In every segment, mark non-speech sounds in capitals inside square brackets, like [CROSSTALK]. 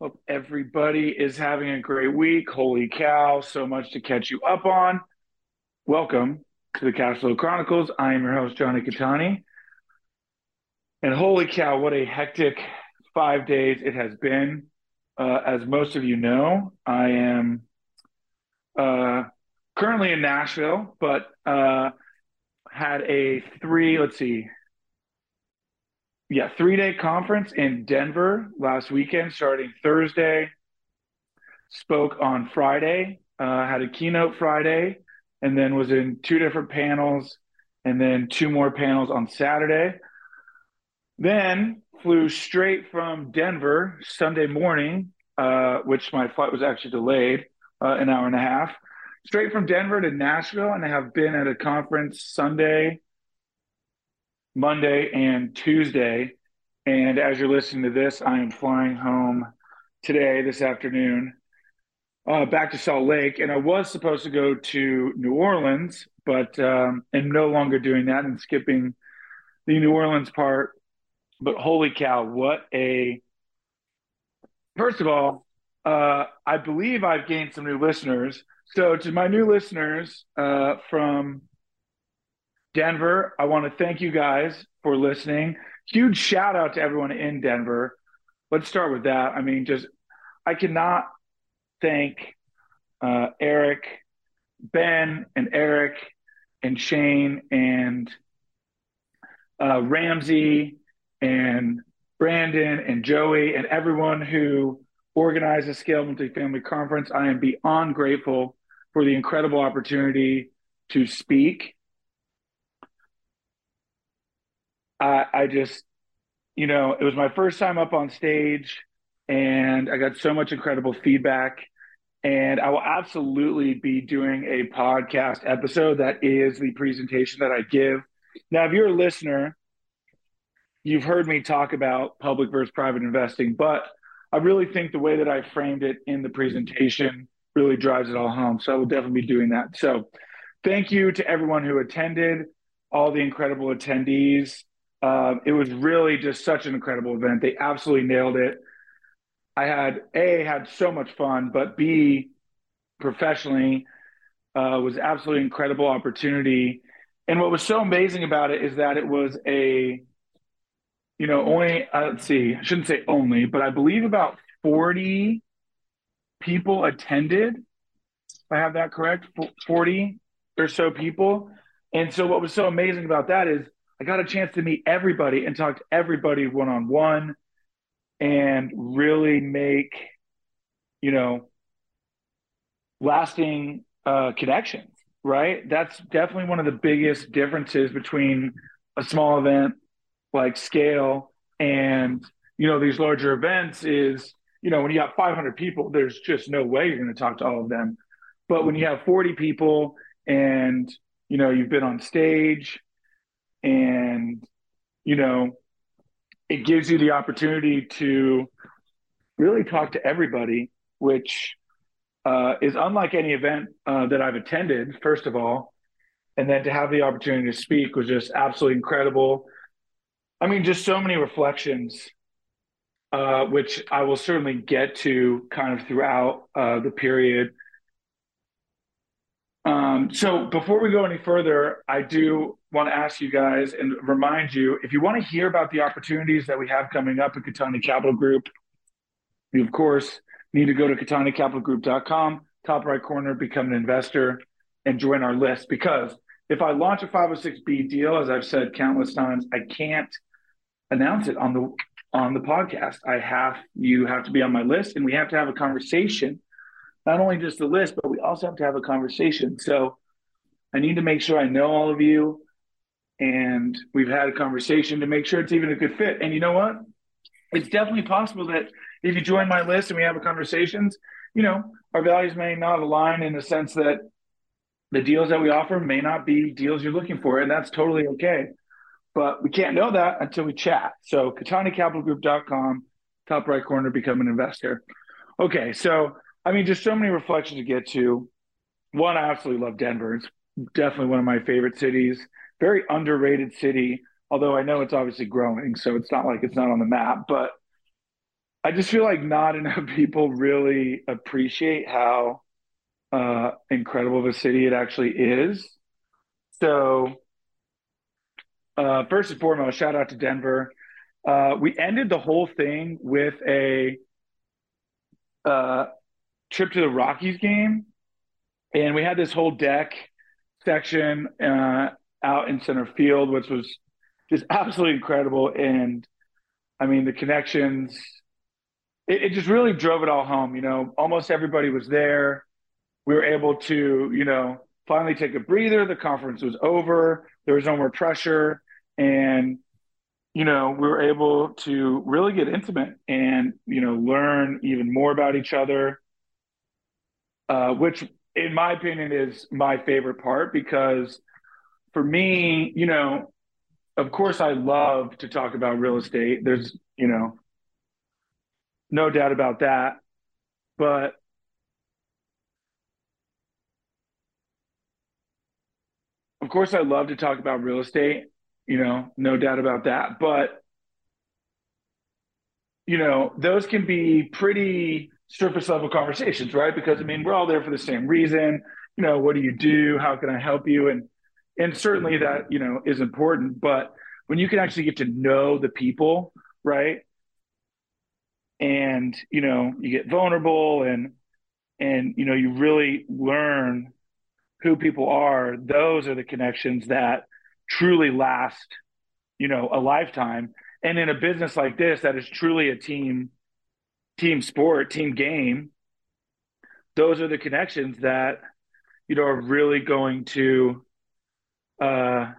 Hope everybody is having a great week. Holy cow, so much to catch you up on. Welcome to the Cash Flow Chronicles. I am your host, Jonny Cattani. And holy cow, what a hectic five days it has been. Uh, as most of you know, I am uh, currently in Nashville, but uh, had a three, let's see, yeah, three day conference in Denver last weekend, starting Thursday. Spoke on Friday, uh, had a keynote Friday, and then was in two different panels, and then two more panels on Saturday. Then flew straight from Denver Sunday morning, uh, which my flight was actually delayed uh, an hour and a half, straight from Denver to Nashville, and I have been at a conference Sunday, Monday, and Tuesday. And as you're listening to this, I am flying home today, this afternoon, uh, back to Salt Lake. And I was supposed to go to New Orleans, but um, am no longer doing that and skipping the New Orleans part but holy cow, what a first of all, uh, I believe I've gained some new listeners. So to my new listeners uh, from Denver, I want to thank you guys for listening. Huge shout out to everyone in Denver. Let's start with that. I mean, just I cannot thank uh, Eric, Ben, and Eric, and Shane, and uh, Ramsey, and Brandon and Joey and everyone who organized the Scale Multifamily Conference. I am beyond grateful for the incredible opportunity to speak. I, I just, you know, it was my first time up on stage and I got so much incredible feedback. And I will absolutely be doing a podcast episode that is the presentation that I give. Now, if you're a listener you've heard me talk about public versus private investing, but I really think the way that I framed it in the presentation really drives it all home. So I will definitely be doing that. So thank you to everyone who attended, all the incredible attendees. Uh, it was really just such an incredible event. They absolutely nailed it. I had A, had so much fun, but B, professionally, uh, was absolutely incredible opportunity. And what was so amazing about it is that it was a you know, only, uh, let's see, I shouldn't say only, but I believe about 40 people attended. If I have that correct, 40 or so people. And so what was so amazing about that is I got a chance to meet everybody and talk to everybody one on one and really make, you know, lasting uh, connections, right? That's definitely one of the biggest differences between a small event like scale and you know these larger events is you know when you got 500 people there's just no way you're going to talk to all of them but when you have 40 people and you know you've been on stage you know it gives you the opportunity to really talk to everybody which uh, is unlike any event uh, that i've attended first of all and then to have the opportunity to speak was just absolutely incredible I mean, just so many reflections, uh, which I will certainly get to kind of throughout uh, the period. Um, so before we go any further, I do want to ask you guys and remind you if you want to hear about the opportunities that we have coming up at Cattani Capital Group, you of course need to go to cattanicapitalgroup.com, top right corner, become an investor, and join our list. Because if I launch a 506b deal, as I've said countless times, I can't announce it on the on the podcast. I have you have to be on my list, and we have to have a conversation. Not only just the list, but we also have to have a conversation. So I need to make sure I know all of you, and we've had a conversation to make sure it's even a good fit. And you know what? It's definitely possible that if you join my list and we have a conversations, you know, our values may not align in the sense that the deals that we offer may not be deals you're looking for, and that's totally okay. But we can't know that until we chat. So CattaniCapitalGroup.com, top right corner, become an investor. Okay, so I mean, just so many reflections to get to. One, I absolutely love Denver. It's definitely one of my favorite cities. Very underrated city, although I know it's obviously growing, so it's not like it's not on the map. But I just feel like not [LAUGHS] enough people really appreciate how uh, incredible of a city it actually is. So, uh, first and foremost, shout out to Denver. Uh, we ended the whole thing with a uh, trip to the Rockies game, and we had this whole deck section uh, out in center field, which was just absolutely incredible. And I mean, the connections, it, it just really drove it all home. You know, almost everybody was there. We were able to, you know, finally take a breather. The conference was over. There was no more pressure. And, you know, we were able to really get intimate and, you know, learn even more about each other, uh, which, in my opinion, is my favorite part because for me, you know, of course, I love to talk about real estate. There's, you know, no doubt about that. But of course, I love to talk about real estate, you know, no doubt about that. But, you know, those can be pretty surface level conversations, right? Because I mean, we're all there for the same reason. You know, what do you do? How can I help you? And and certainly that you know is important but when you can actually get to know the people right? And you know you get vulnerable and and you know you really learn who people are those are the connections that truly last you know a lifetime. And in a business like this that is truly a team team sport team game those are the connections that you know are really going to uh,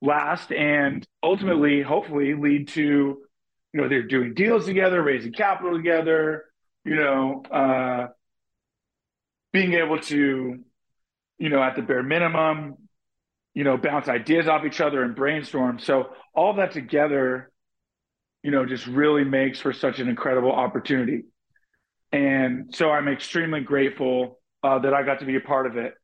last and ultimately, hopefully, lead to you know they're doing deals together, raising capital together, you know, uh, being able to, you know, at the bare minimum, you know, bounce ideas off each other and brainstorm. So all that together, you know, just really makes for such an incredible opportunity. And so I'm extremely grateful uh, that I got to be a part of it.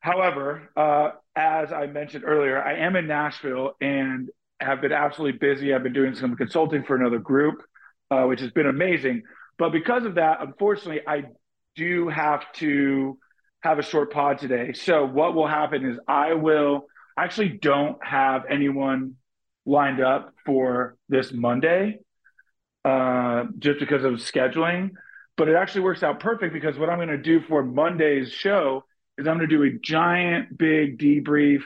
However, uh, as I mentioned earlier, I am in Nashville and have been absolutely busy. I've been doing some consulting for another group, uh, which has been amazing. But because of that, unfortunately, I do have to have a short pod today. So what will happen is I will actually don't have anyone lined up for this Monday, uh, just because of scheduling. But it actually works out perfect because what I'm going to do for Monday's show is I'm going to do a giant, big debrief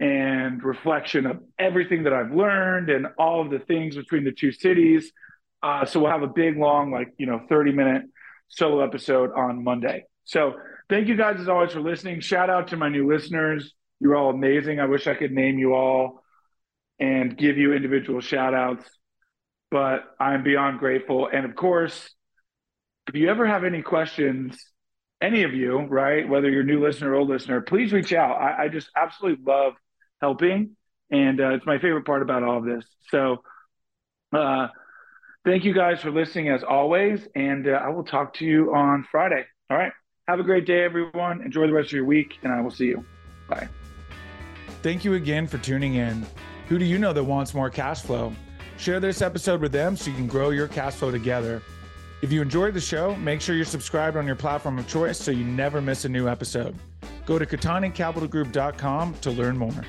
and reflection of everything that I've learned and all of the things between the two cities. Uh, so we'll have a big, long, like, you know, 30 minute solo episode on Monday. So thank you guys as always for listening. Shout out to my new listeners. You're all amazing. I wish I could name you all and give you individual shout outs, but I'm beyond grateful. And of course, if you ever have any questions, any of you, right, whether you're new listener or old listener, please reach out. I, I just absolutely love helping, and uh, it's my favorite part about all of this. So, uh, thank you guys for listening as always, and uh, I will talk to you on Friday. All right. Have a great day, everyone. Enjoy the rest of your week, and I will see you. Bye. Thank you again for tuning in. Who do you know that wants more cash flow? Share this episode with them so you can grow your cash flow together. If you enjoyed the show, make sure you're subscribed on your platform of choice so you never miss a new episode. Go to CattaniCapitalGroup.com to learn more.